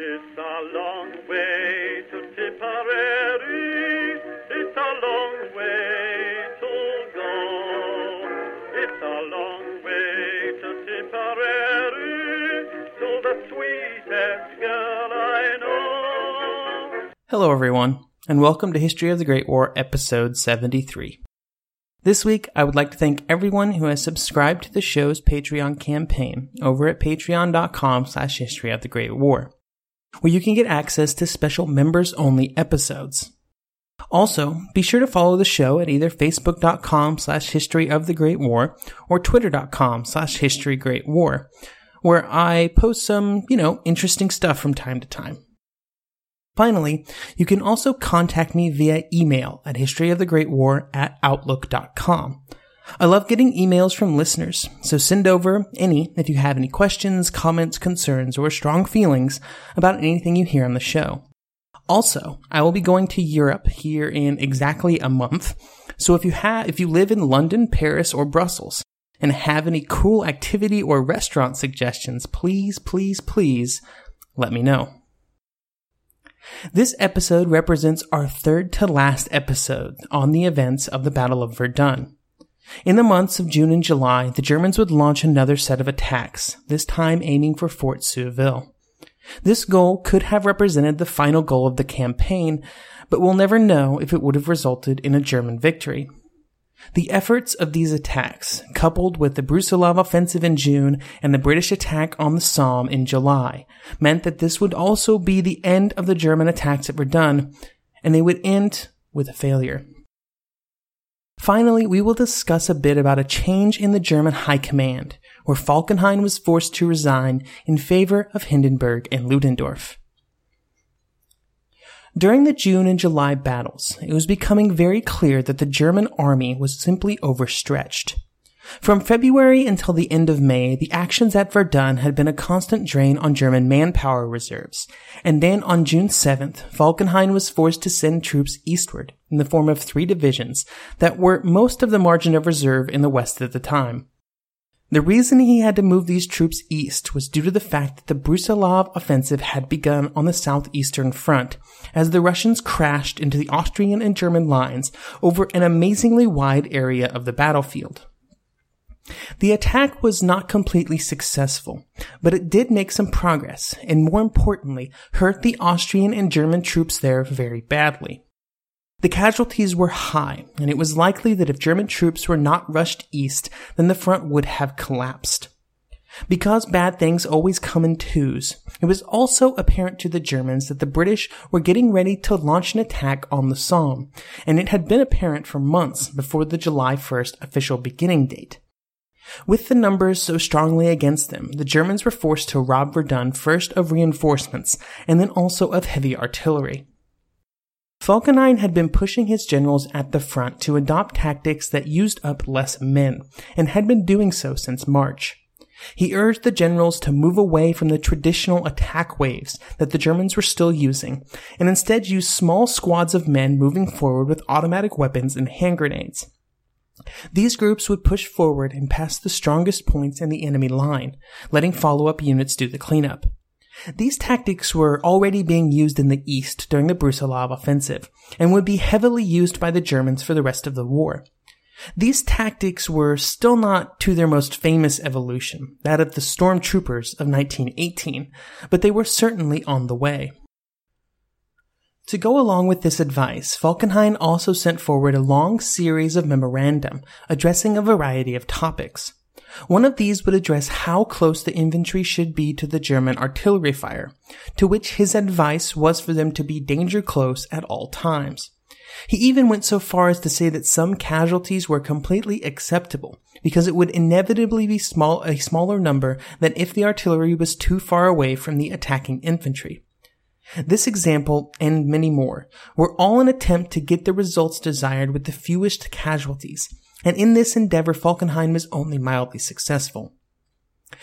It's a long way to Tipperary. It's a long way to go. It's a long way to Tipperary. To the sweetest girl I know. Hello, everyone, and welcome to History of the Great War, episode 73. This week, I would like to thank everyone who has subscribed to the show's Patreon campaign over at patreon.com slash history of the Great War, where you can get access to special members-only episodes. Also, be sure to follow the show at either facebook.com slash history of the Great War or twitter.com slash history great war, where I post some, you know, interesting stuff from time to time. Finally, you can also contact me via email at historyofthegreatwar at outlook.com. I love getting emails from listeners, so send over any if you have any questions, comments, concerns, or strong feelings about anything you hear on the show. Also, I will be going to Europe here in exactly a month, so if you have, if you live in London, Paris, or Brussels, and have any cool activity or restaurant suggestions, please, please, please let me know. This episode represents our third to last episode on the events of the Battle of Verdun. In the months of June and July, the Germans would launch another set of attacks, this time aiming for Fort Souville. This goal could have represented the final goal of the campaign, but we'll never know if it would have resulted in a German victory. The efforts of these attacks, coupled with the Brusilov offensive in June and the British attack on the Somme in July, meant that this would also be the end of the German attacks at Verdun, and they would end with a failure. Finally, we will discuss a bit about a change in the German high command, where Falkenhayn was forced to resign in favor of Hindenburg and Ludendorff. During the June and July battles, it was becoming very clear that the German army was simply overstretched. From February until the end of May, the actions at Verdun had been a constant drain on German manpower reserves, and then on June 7th, Falkenhayn was forced to send troops eastward in the form of three divisions that were most of the margin of reserve in the west at the time. The reason he had to move these troops east was due to the fact that the Brusilov offensive had begun on the southeastern front, as the Russians crashed into the Austrian and German lines over an amazingly wide area of the battlefield. The attack was not completely successful, but it did make some progress, and more importantly, hurt the Austrian and German troops there very badly. The casualties were high, and it was likely that if German troops were not rushed east, then the front would have collapsed. Because bad things always come in twos, it was also apparent to the Germans that the British were getting ready to launch an attack on the Somme, and it had been apparent for months before the July 1st official beginning date. With the numbers so strongly against them, the Germans were forced to rob Verdun first of reinforcements and then also of heavy artillery. Falkenhayn had been pushing his generals at the front to adopt tactics that used up less men, and had been doing so since March. He urged the generals to move away from the traditional attack waves that the Germans were still using, and instead use small squads of men moving forward with automatic weapons and hand grenades. These groups would push forward and pass the strongest points in the enemy line, letting follow-up units do the cleanup. These tactics were already being used in the east during the Brusilov offensive, and would be heavily used by the Germans for the rest of the war. These tactics were still not to their most famous evolution, that of the stormtroopers of 1918, but they were certainly on the way. To go along with this advice, Falkenhayn also sent forward a long series of memorandum addressing a variety of topics. One of these would address how close the infantry should be to the German artillery fire, to which his advice was for them to be danger close at all times. He even went so far as to say that some casualties were completely acceptable because it would inevitably be small, a smaller number than if the artillery was too far away from the attacking infantry. This example, and many more, were all an attempt to get the results desired with the fewest casualties, and in this endeavor Falkenhayn was only mildly successful.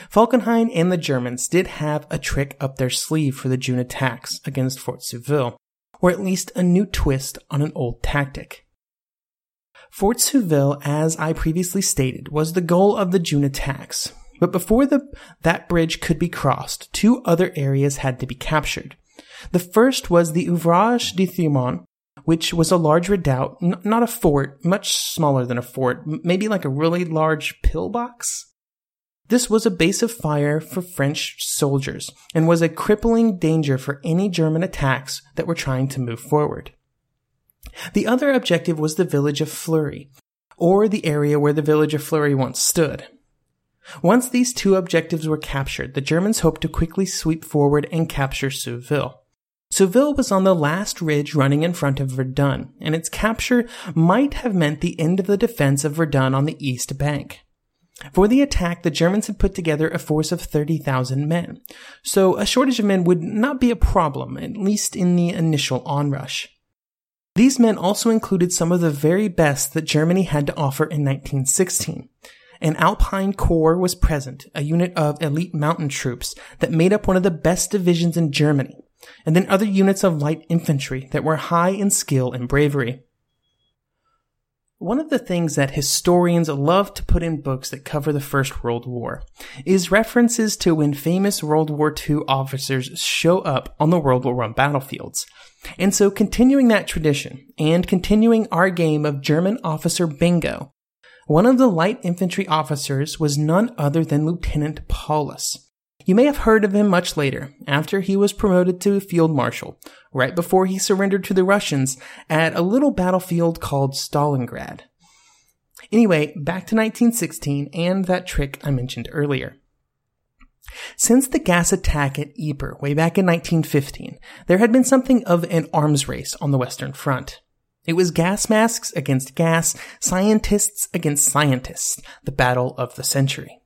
Falkenhayn and the Germans did have a trick up their sleeve for the June attacks against Fort Souville, or at least a new twist on an old tactic. Fort Souville, as I previously stated, was the goal of the June attacks, But before the, that bridge could be crossed, two other areas had to be captured. The first was the Ouvrage de Thiaumont, which was a large redoubt, n- not a fort, much smaller than a fort, maybe like a really large pillbox. This was a base of fire for French soldiers and was a crippling danger for any German attacks that were trying to move forward. The other objective was the village of Fleury, or the area where the village of Fleury once stood. Once these two objectives were captured, the Germans hoped to quickly sweep forward and capture Souville. Souville was on the last ridge running in front of Verdun, and its capture might have meant the end of the defense of Verdun on the east bank. For the attack, the Germans had put together a force of 30,000 men, so a shortage of men would not be a problem, at least in the initial onrush. These men also included some of the very best that Germany had to offer in 1916. An Alpine Corps was present, a unit of elite mountain troops that made up one of the best divisions in Germany, and then other units of light infantry that were high in skill and bravery. One of the things that historians love to put in books that cover the First World War is references to when famous World War II officers show up on the World War I battlefields. And so continuing that tradition and continuing our game of German officer bingo, one of the light infantry officers was none other than Lieutenant Paulus. You may have heard of him much later, after he was promoted to field marshal, right before he surrendered to the Russians at a little battlefield called Stalingrad. Anyway, back to 1916 and that trick I mentioned earlier. Since the gas attack at Ypres way back in 1915, there had been something of an arms race on the Western Front. It was gas masks against gas, scientists against scientists, the battle of the century.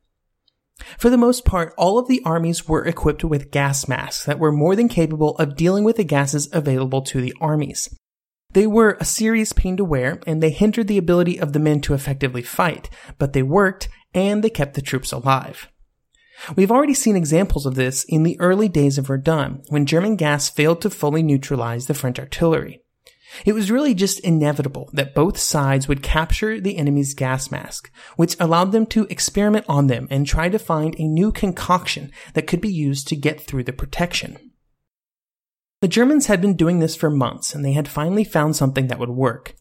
For the most part, all of the armies were equipped with gas masks that were more than capable of dealing with the gases available to the armies. They were a serious pain to wear, and they hindered the ability of the men to effectively fight, but they worked, and they kept the troops alive. We've already seen examples of this in the early days of Verdun, when German gas failed to fully neutralize the French artillery. It was really just inevitable that both sides would capture the enemy's gas mask, which allowed them to experiment on them and try to find a new concoction that could be used to get through the protection. The Germans had been doing this for months and they had finally found something that would work.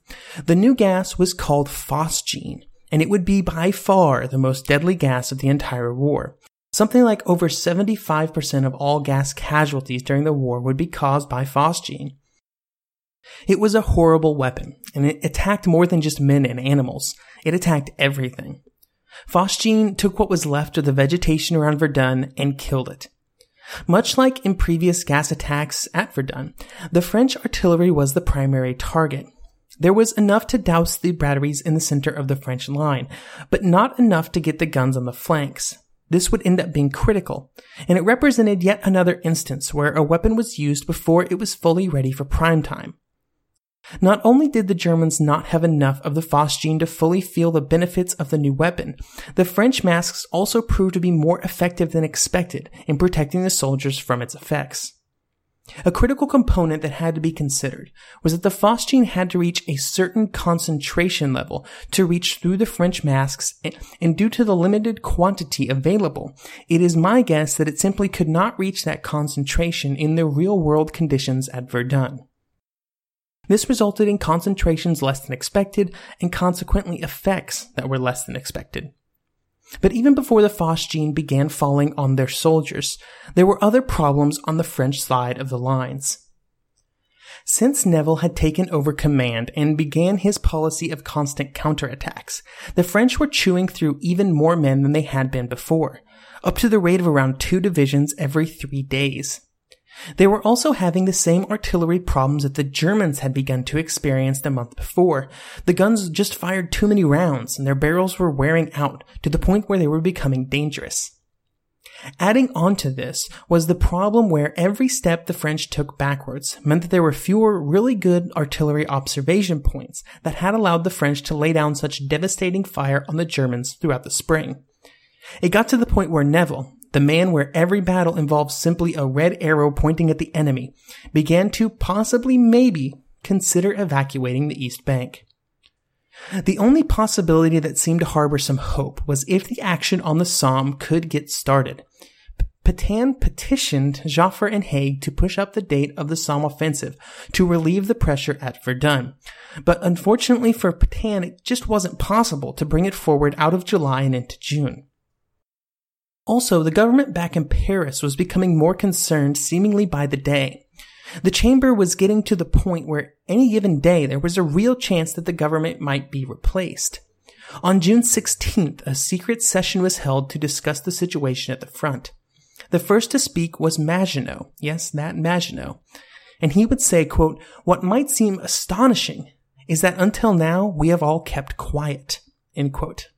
The new gas was called phosgene, and it would be by far the most deadly gas of the entire war. Something like over 75% of all gas casualties during the war would be caused by phosgene. It was a horrible weapon, and it attacked more than just men and animals. It attacked everything. Phosgene took what was left of the vegetation around Verdun and killed it. Much like in previous gas attacks at Verdun, the French artillery was the primary target. There was enough to douse the batteries in the center of the French line, but not enough to get the guns on the flanks. This would end up being critical, and it represented yet another instance where a weapon was used before it was fully ready for prime time. Not only did the Germans not have enough of the phosgene to fully feel the benefits of the new weapon, the French masks also proved to be more effective than expected in protecting the soldiers from its effects. A critical component that had to be considered was that the phosgene had to reach a certain concentration level to reach through the French masks, and due to the limited quantity available, it is my guess that it simply could not reach that concentration in the real world conditions at Verdun. This resulted in concentrations less than expected and consequently effects that were less than expected. But even before the phosgene began falling on their soldiers, there were other problems on the French side of the lines. Since Nivelle had taken over command and began his policy of constant counterattacks, the French were chewing through even more men than they had been before, up to the rate of around two divisions every three days. They were also having the same artillery problems that the Germans had begun to experience the month before. The guns just fired too many rounds and their barrels were wearing out to the point where they were becoming dangerous. Adding on to this was the problem where every step the French took backwards meant that there were fewer really good artillery observation points that had allowed the French to lay down such devastating fire on the Germans throughout the spring. It got to the point where Nivelle, the man where every battle involves simply a red arrow pointing at the enemy, began to possibly maybe consider evacuating the East Bank. The only possibility that seemed to harbor some hope was if the action on the Somme could get started. Petain petitioned Joffre and Haig to push up the date of the Somme offensive to relieve the pressure at Verdun. But unfortunately for Petain, it just wasn't possible to bring it forward out of July and into June. Also, the government back in Paris was becoming more concerned seemingly by the day. The chamber was getting to the point where any given day there was a real chance that the government might be replaced. On June 16th, a secret session was held to discuss the situation at the front. The first to speak was Maginot. Yes, that Maginot. And he would say, quote, what might seem astonishing is that until now we have all kept quiet, end quote.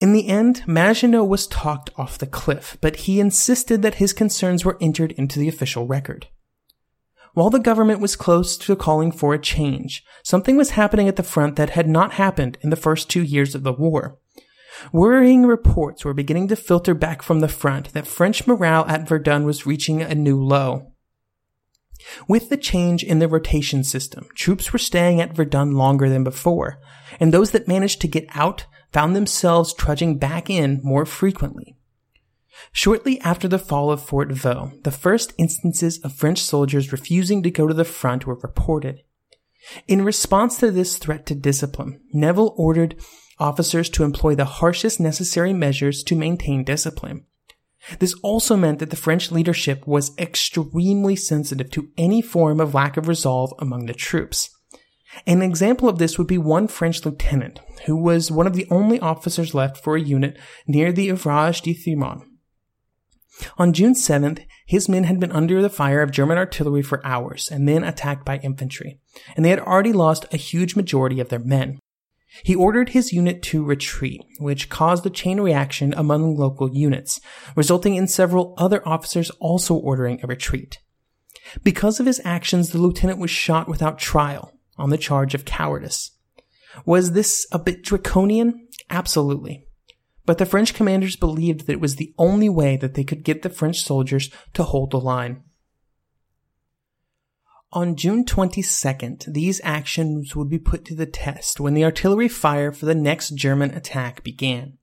In the end, Maginot was talked off the cliff, but he insisted that his concerns were entered into the official record. While the government was close to calling for a change, something was happening at the front that had not happened in the first two years of the war. Worrying reports were beginning to filter back from the front that French morale at Verdun was reaching a new low. With the change in the rotation system, troops were staying at Verdun longer than before, and those that managed to get out found themselves trudging back in more frequently. Shortly after the fall of Fort Vaux, the first instances of French soldiers refusing to go to the front were reported. In response to this threat to discipline, Nivelle ordered officers to employ the harshest necessary measures to maintain discipline. This also meant that the French leadership was extremely sensitive to any form of lack of resolve among the troops. An example of this would be one French lieutenant, who was one of the only officers left for a unit near the Ouvrage de Thiaumont. On June 7th, his men had been under the fire of German artillery for hours and then attacked by infantry, and they had already lost a huge majority of their men. He ordered his unit to retreat, which caused a chain reaction among local units, resulting in several other officers also ordering a retreat. Because of his actions, the lieutenant was shot without trial on the charge of cowardice. Was this a bit draconian? Absolutely. But the French commanders believed that it was the only way that they could get the French soldiers to hold the line. On June 22nd, these actions would be put to the test when the artillery fire for the next German attack began.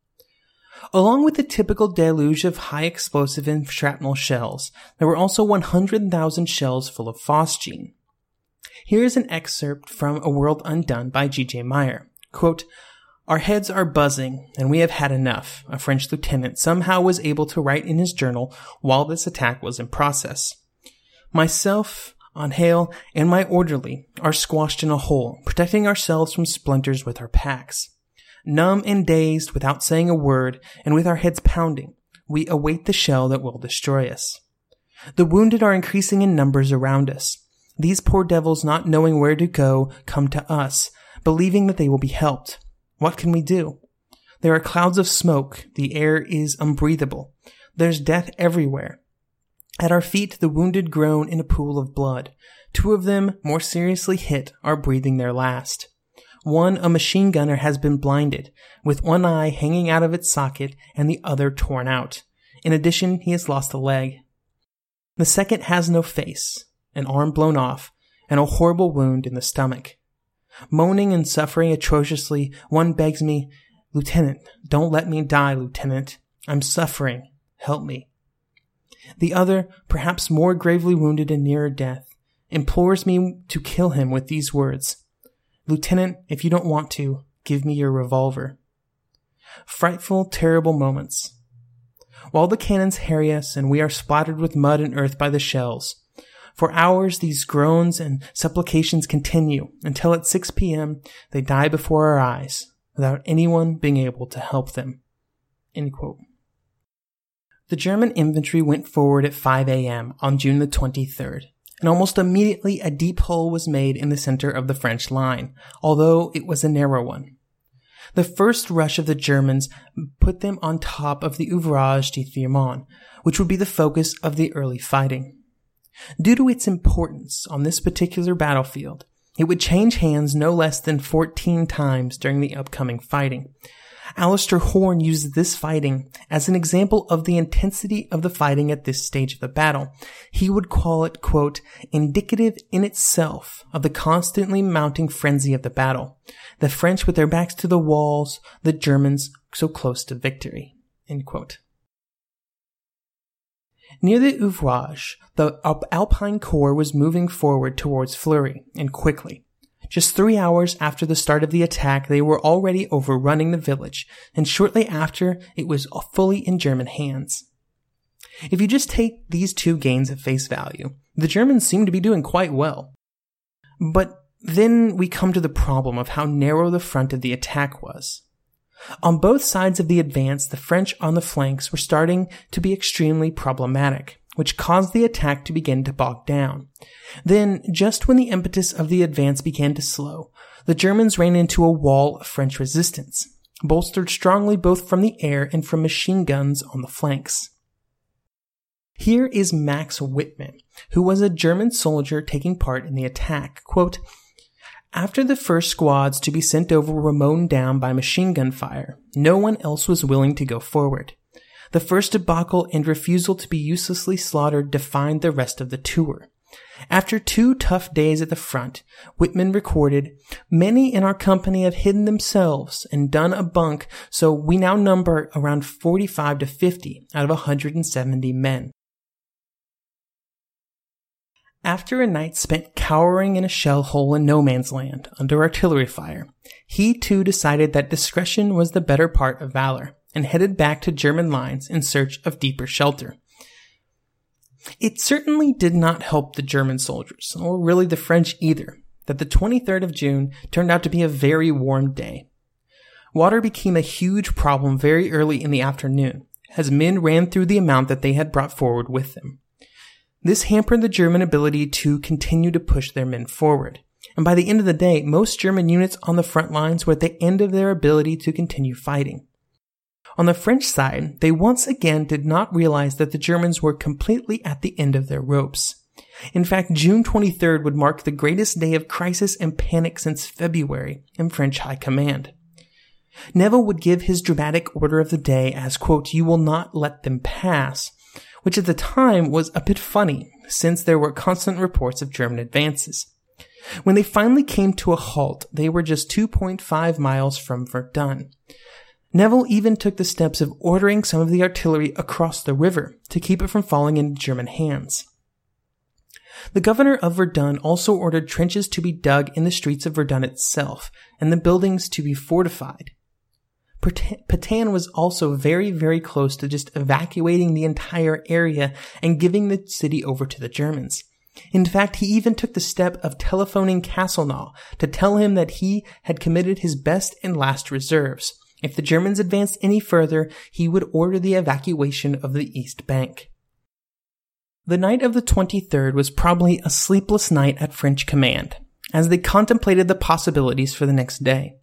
Along with the typical deluge of high explosive and shrapnel shells, there were also 100,000 shells full of phosgene. Here is an excerpt from A World Undone by G.J. Meyer. Quote, our heads are buzzing, and we have had enough, a French lieutenant somehow was able to write in his journal while this attack was in process. Myself, Angel, and my orderly are squashed in a hole, protecting ourselves from splinters with our packs. Numb and dazed, without saying a word, and with our heads pounding, we await the shell that will destroy us. The wounded are increasing in numbers around us. These poor devils, not knowing where to go, come to us, believing that they will be helped. What can we do? There are clouds of smoke. The air is unbreathable. There's death everywhere. At our feet, the wounded groan in a pool of blood. Two of them, more seriously hit, are breathing their last. One, a machine gunner, has been blinded, with one eye hanging out of its socket and the other torn out. In addition, he has lost a leg. The second has no face, an arm blown off, and a horrible wound in the stomach. Moaning and suffering atrociously, one begs me, Lieutenant, don't let me die, Lieutenant. I'm suffering. Help me. The other, perhaps more gravely wounded and nearer death, implores me to kill him with these words Lieutenant, if you don't want to, give me your revolver. Frightful, terrible moments. While the cannons harry us and we are splattered with mud and earth by the shells, for hours, these groans and supplications continue until at 6 p.m. they die before our eyes without anyone being able to help them. The German infantry went forward at 5 a.m. on June the 23rd, and almost immediately a deep hole was made in the center of the French line, although it was a narrow one. The first rush of the Germans put them on top of the Ouvrage de Thiaumont, which would be the focus of the early fighting. Due to its importance on this particular battlefield, it would change hands no less than 14 times during the upcoming fighting. Alistair Horne uses this fighting as an example of the intensity of the fighting at this stage of the battle. He would call it, quote, indicative in itself of the constantly mounting frenzy of the battle. The French with their backs to the walls, the Germans so close to victory, end quote. Near the ouvrage, the Alpine Corps was moving forward towards Fleury, and quickly. Just three hours after the start of the attack, they were already overrunning the village, and shortly after, it was fully in German hands. If you just take these two gains at face value, the Germans seem to be doing quite well. But then we come to the problem of how narrow the front of the attack was. On both sides of the advance, the French on the flanks were starting to be extremely problematic which caused the attack to begin to bog down. Then, just when the impetus of the advance began to slow, the Germans ran into a wall of French resistance, bolstered strongly both from the air and from machine guns on the flanks. Here is Max Whitman, who was a German soldier taking part in the attack. Quote, after the first squads to be sent over were mown down by machine gun fire, no one else was willing to go forward. The first debacle and refusal to be uselessly slaughtered defined the rest of the tour. After two tough days at the front, Whitman recorded, Many in our company have hidden themselves and done a bunk, so we now number around 45 to 50 out of 170 men. After a night spent cowering in a shell hole in no man's land under artillery fire, he too decided that discretion was the better part of valor and headed back to German lines in search of deeper shelter. It certainly did not help the German soldiers, or really the French either, that the 23rd of June turned out to be a very warm day. Water became a huge problem very early in the afternoon, as men ran through the amount that they had brought forward with them. This hampered the German ability to continue to push their men forward. And by the end of the day, most German units on the front lines were at the end of their ability to continue fighting. On the French side, they once again did not realize that the Germans were completely at the end of their ropes. In fact, June 23rd would mark the greatest day of crisis and panic since February in French high command. Nivelle would give his dramatic order of the day as, quote, you will not let them pass, which at the time was a bit funny since there were constant reports of German advances. When they finally came to a halt, they were just 2.5 miles from Verdun. Nivelle even took the steps of ordering some of the artillery across the river to keep it from falling into German hands. The governor of Verdun also ordered trenches to be dug in the streets of Verdun itself and the buildings to be fortified. Petain was also very, very close to just evacuating the entire area and giving the city over to the Germans. In fact, he even took the step of telephoning Castelnau to tell him that he had committed his best and last reserves, if the Germans advanced any further, he would order the evacuation of the East Bank. The night of the 23rd was probably a sleepless night at French command, as they contemplated the possibilities for the next day.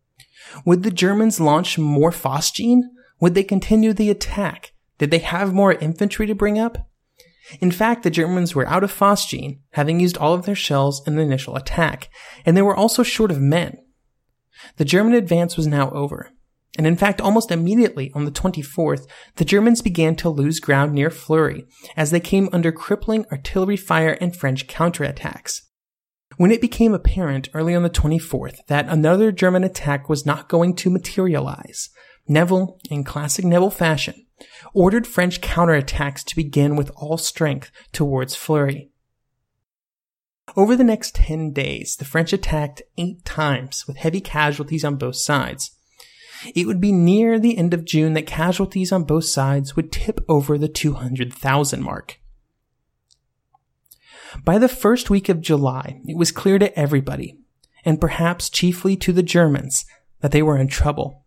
Would the Germans launch more Phosgene? Would they continue the attack? Did they have more infantry to bring up? In fact, the Germans were out of Phosgene, having used all of their shells in the initial attack, and they were also short of men. The German advance was now over, and in fact, almost immediately on the 24th, the Germans began to lose ground near Fleury as they came under crippling artillery fire and French counterattacks. When it became apparent early on the 24th that another German attack was not going to materialize, Nivelle, in classic Nivelle fashion, ordered French counterattacks to begin with all strength towards Fleury. Over the next 10 days, the French attacked eight times with heavy casualties on both sides, it would be near the end of June that casualties on both sides would tip over the 200,000 mark. By the first week of July, it was clear to everybody, and perhaps chiefly to the Germans, that they were in trouble.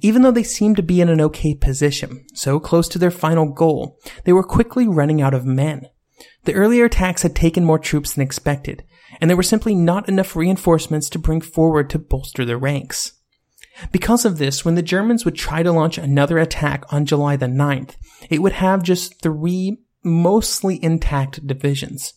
Even though they seemed to be in an okay position, so close to their final goal, they were quickly running out of men. The earlier attacks had taken more troops than expected, and there were simply not enough reinforcements to bring forward to bolster their ranks. Because of this, when the Germans would try to launch another attack on July the 9th, it would have just three mostly intact divisions.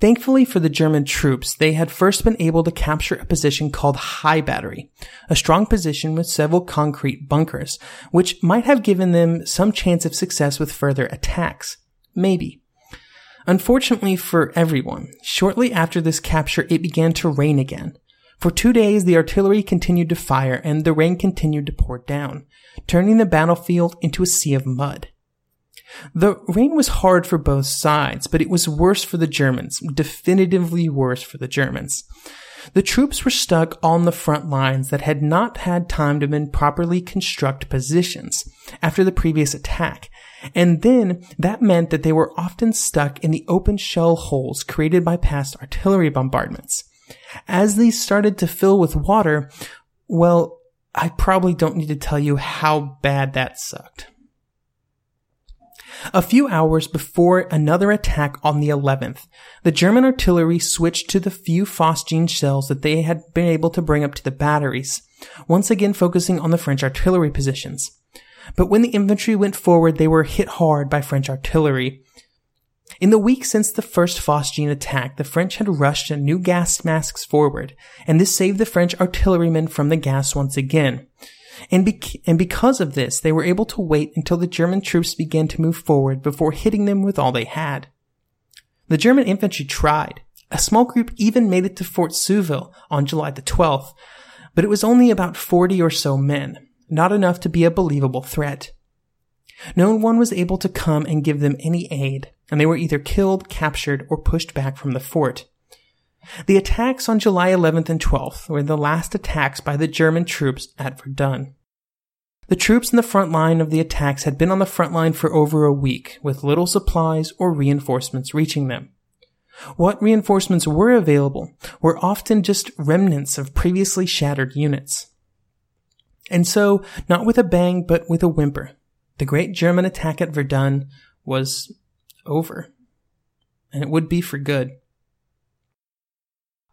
Thankfully for the German troops, they had first been able to capture a position called High Battery, a strong position with several concrete bunkers, which might have given them some chance of success with further attacks. Maybe. Unfortunately for everyone, shortly after this capture, it began to rain again. For two days, the artillery continued to fire and the rain continued to pour down, turning the battlefield into a sea of mud. The rain was hard for both sides, but it was worse for the Germans, definitively worse for the Germans. The troops were stuck on the front lines that had not had time to properly construct positions after the previous attack, and then that meant that they were often stuck in the open shell holes created by past artillery bombardments. As these started to fill with water, well, I probably don't need to tell you how bad that sucked. A few hours before another attack on the 11th, the German artillery switched to the few phosgene shells that they had been able to bring up to the batteries, once again focusing on the French artillery positions. But when the infantry went forward, they were hit hard by French artillery. In the week since the first phosgene attack, the French had rushed new gas masks forward, and this saved the French artillerymen from the gas once again. And, and because of this, they were able to wait until the German troops began to move forward before hitting them with all they had. The German infantry tried. A small group even made it to Fort Souville on July the 12th, but it was only about 40 or so men not enough to be a believable threat. No one was able to come and give them any aid, and they were either killed, captured, or pushed back from the fort. The attacks on July 11th and 12th were the last attacks by the German troops at Verdun. The troops in the front line of the attacks had been on the front line for over a week, with little supplies or reinforcements reaching them. What reinforcements were available were often just remnants of previously shattered units. And so, not with a bang, but with a whimper, the great German attack at Verdun was over. And it would be for good.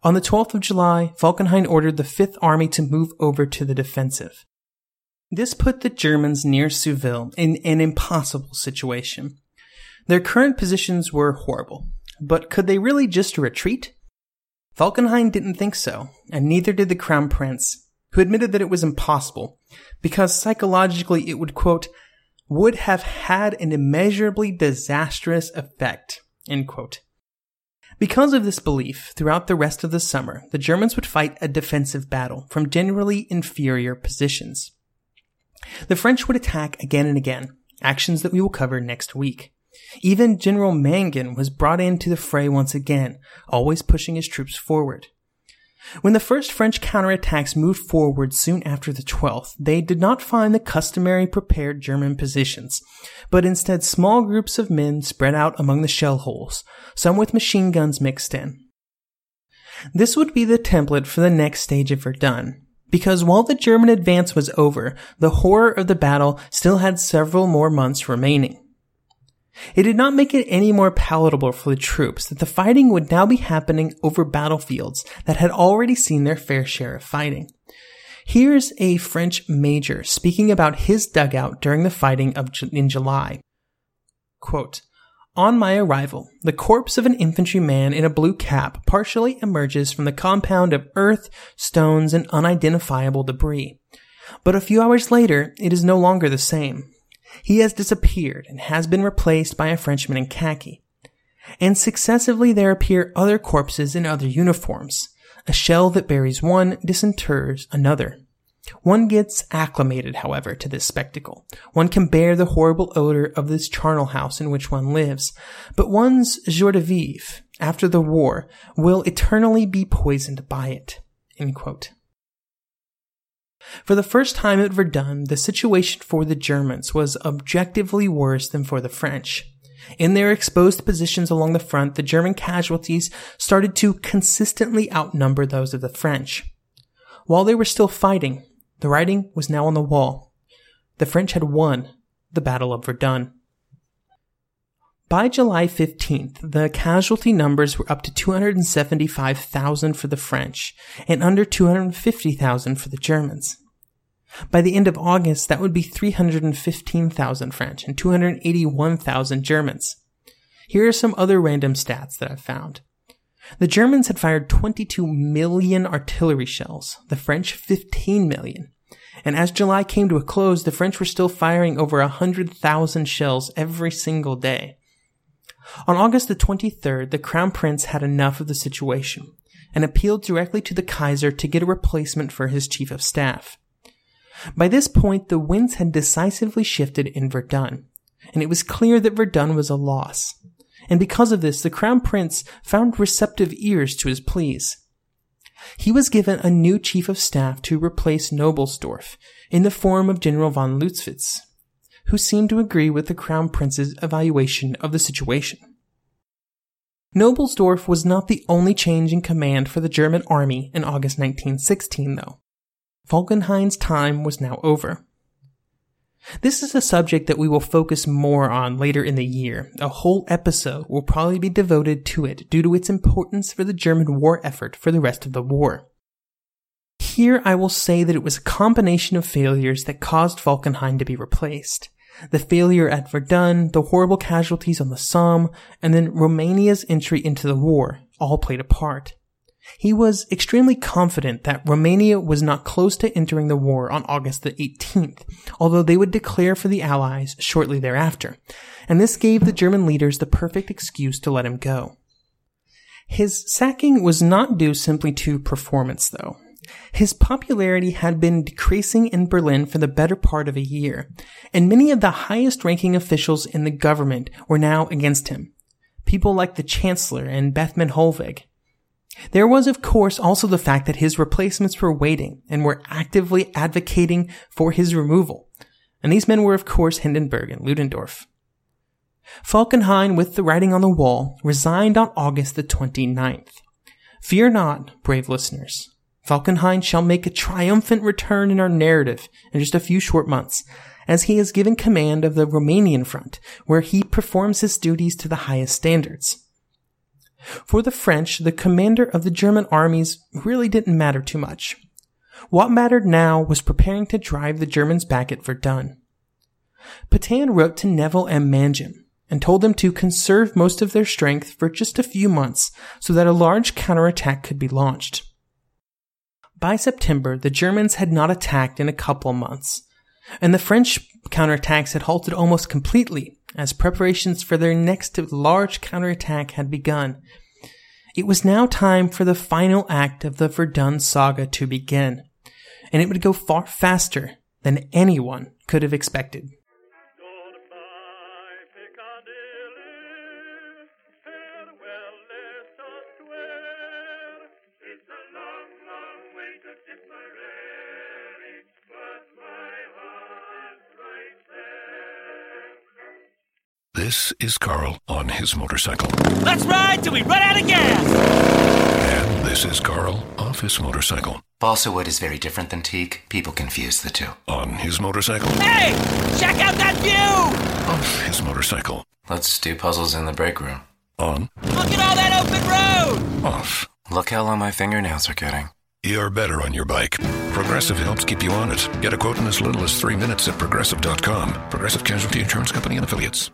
On the 12th of July, Falkenhayn ordered the Fifth Army to move over to the defensive. This put the Germans near Souville in an impossible situation. Their current positions were horrible, but could they really just retreat? Falkenhayn didn't think so, and neither did the Crown Prince, who admitted that it was impossible because psychologically it would, quote, would have had an immeasurably disastrous effect, end quote. Because of this belief, throughout the rest of the summer, the Germans would fight a defensive battle from generally inferior positions. The French would attack again and again, actions that we will cover next week. Even General Mangin was brought into the fray once again, always pushing his troops forward. When the first French counterattacks moved forward soon after the 12th, they did not find the customary prepared German positions, but instead small groups of men spread out among the shell holes, some with machine guns mixed in. This would be the template for the next stage of Verdun, because while the German advance was over, the horror of the battle still had several more months remaining. It did not make it any more palatable for the troops that the fighting would now be happening over battlefields that had already seen their fair share of fighting. Here's a French major speaking about his dugout during the fighting of in July. Quote, on my arrival, the corpse of an infantryman in a blue cap partially emerges from the compound of earth, stones, and unidentifiable debris. But a few hours later, it is no longer the same. He has disappeared and has been replaced by a Frenchman in khaki. And successively there appear other corpses in other uniforms. A shell that buries one disinters another. One gets acclimated, however, to this spectacle. One can bear the horrible odor of this charnel house in which one lives, but one's joie de vivre, after the war, will eternally be poisoned by it. For the first time at Verdun, the situation for the Germans was objectively worse than for the French. In their exposed positions along the front, the German casualties started to consistently outnumber those of the French. While they were still fighting, the writing was now on the wall. The French had won the Battle of Verdun. By July 15th, the casualty numbers were up to 275,000 for the French and under 250,000 for the Germans. By the end of August, that would be 315,000 French and 281,000 Germans. Here are some other random stats that I've found. The Germans had fired 22 million artillery shells, the French 15 million. And as July came to a close, the French were still firing over 100,000 shells every single day. On August the 23rd, the Crown Prince had enough of the situation and appealed directly to the Kaiser to get a replacement for his chief of staff. By this point, the winds had decisively shifted in Verdun, and it was clear that Verdun was a loss. And because of this, the Crown Prince found receptive ears to his pleas. He was given a new chief of staff to replace Knobelsdorff in the form of General von Lüttwitz, who seemed to agree with the Crown Prince's evaluation of the situation. Knobelsdorff was not the only change in command for the German army in August 1916, though. Falkenhayn's time was now over. This is a subject that we will focus more on later in the year. A whole episode will probably be devoted to it due to its importance for the German war effort for the rest of the war. Here I will say that it was a combination of failures that caused Falkenhayn to be replaced. The failure at Verdun, the horrible casualties on the Somme, and then Romania's entry into the war all played a part. He was extremely confident that Romania was not close to entering the war on August the 18th, although they would declare for the Allies shortly thereafter, and this gave the German leaders the perfect excuse to let him go. His sacking was not due simply to performance, though. His popularity had been decreasing in Berlin for the better part of a year, and many of the highest ranking officials in the government were now against him. People like the Chancellor and Bethmann Hollweg. There was, of course, also the fact that his replacements were waiting and were actively advocating for his removal. And these men were, of course, Hindenburg and Ludendorff. Falkenhayn, with the writing on the wall, resigned on August the 29th. Fear not, brave listeners. Falkenhayn shall make a triumphant return in our narrative in just a few short months, as he is given command of the Romanian front, where he performs his duties to the highest standards. For the French, the commander of the German armies really didn't matter too much. What mattered now was preparing to drive the Germans back at Verdun. Petain wrote to Nivelle and Mangin and told them to conserve most of their strength for just a few months so that a large counterattack could be launched. By September, the Germans had not attacked in a couple months, and the French counterattacks had halted almost completely as preparations for their next large counterattack had begun. It was now time for the final act of the Verdun saga to begin, and it would go far faster than anyone could have expected. This is Carl on his motorcycle. Let's ride till we run out of gas! And this is Carl off his motorcycle. Balsa wood is very different than teak. People confuse the two. On his motorcycle. Hey! Check out that view! Off his motorcycle. Let's do puzzles in the break room. On. Look at all that open road! Off. Look how long my fingernails are getting. You're better on your bike. Progressive helps keep you on it. Get a quote in as little as three minutes at progressive.com. Progressive Casualty Insurance Company and Affiliates.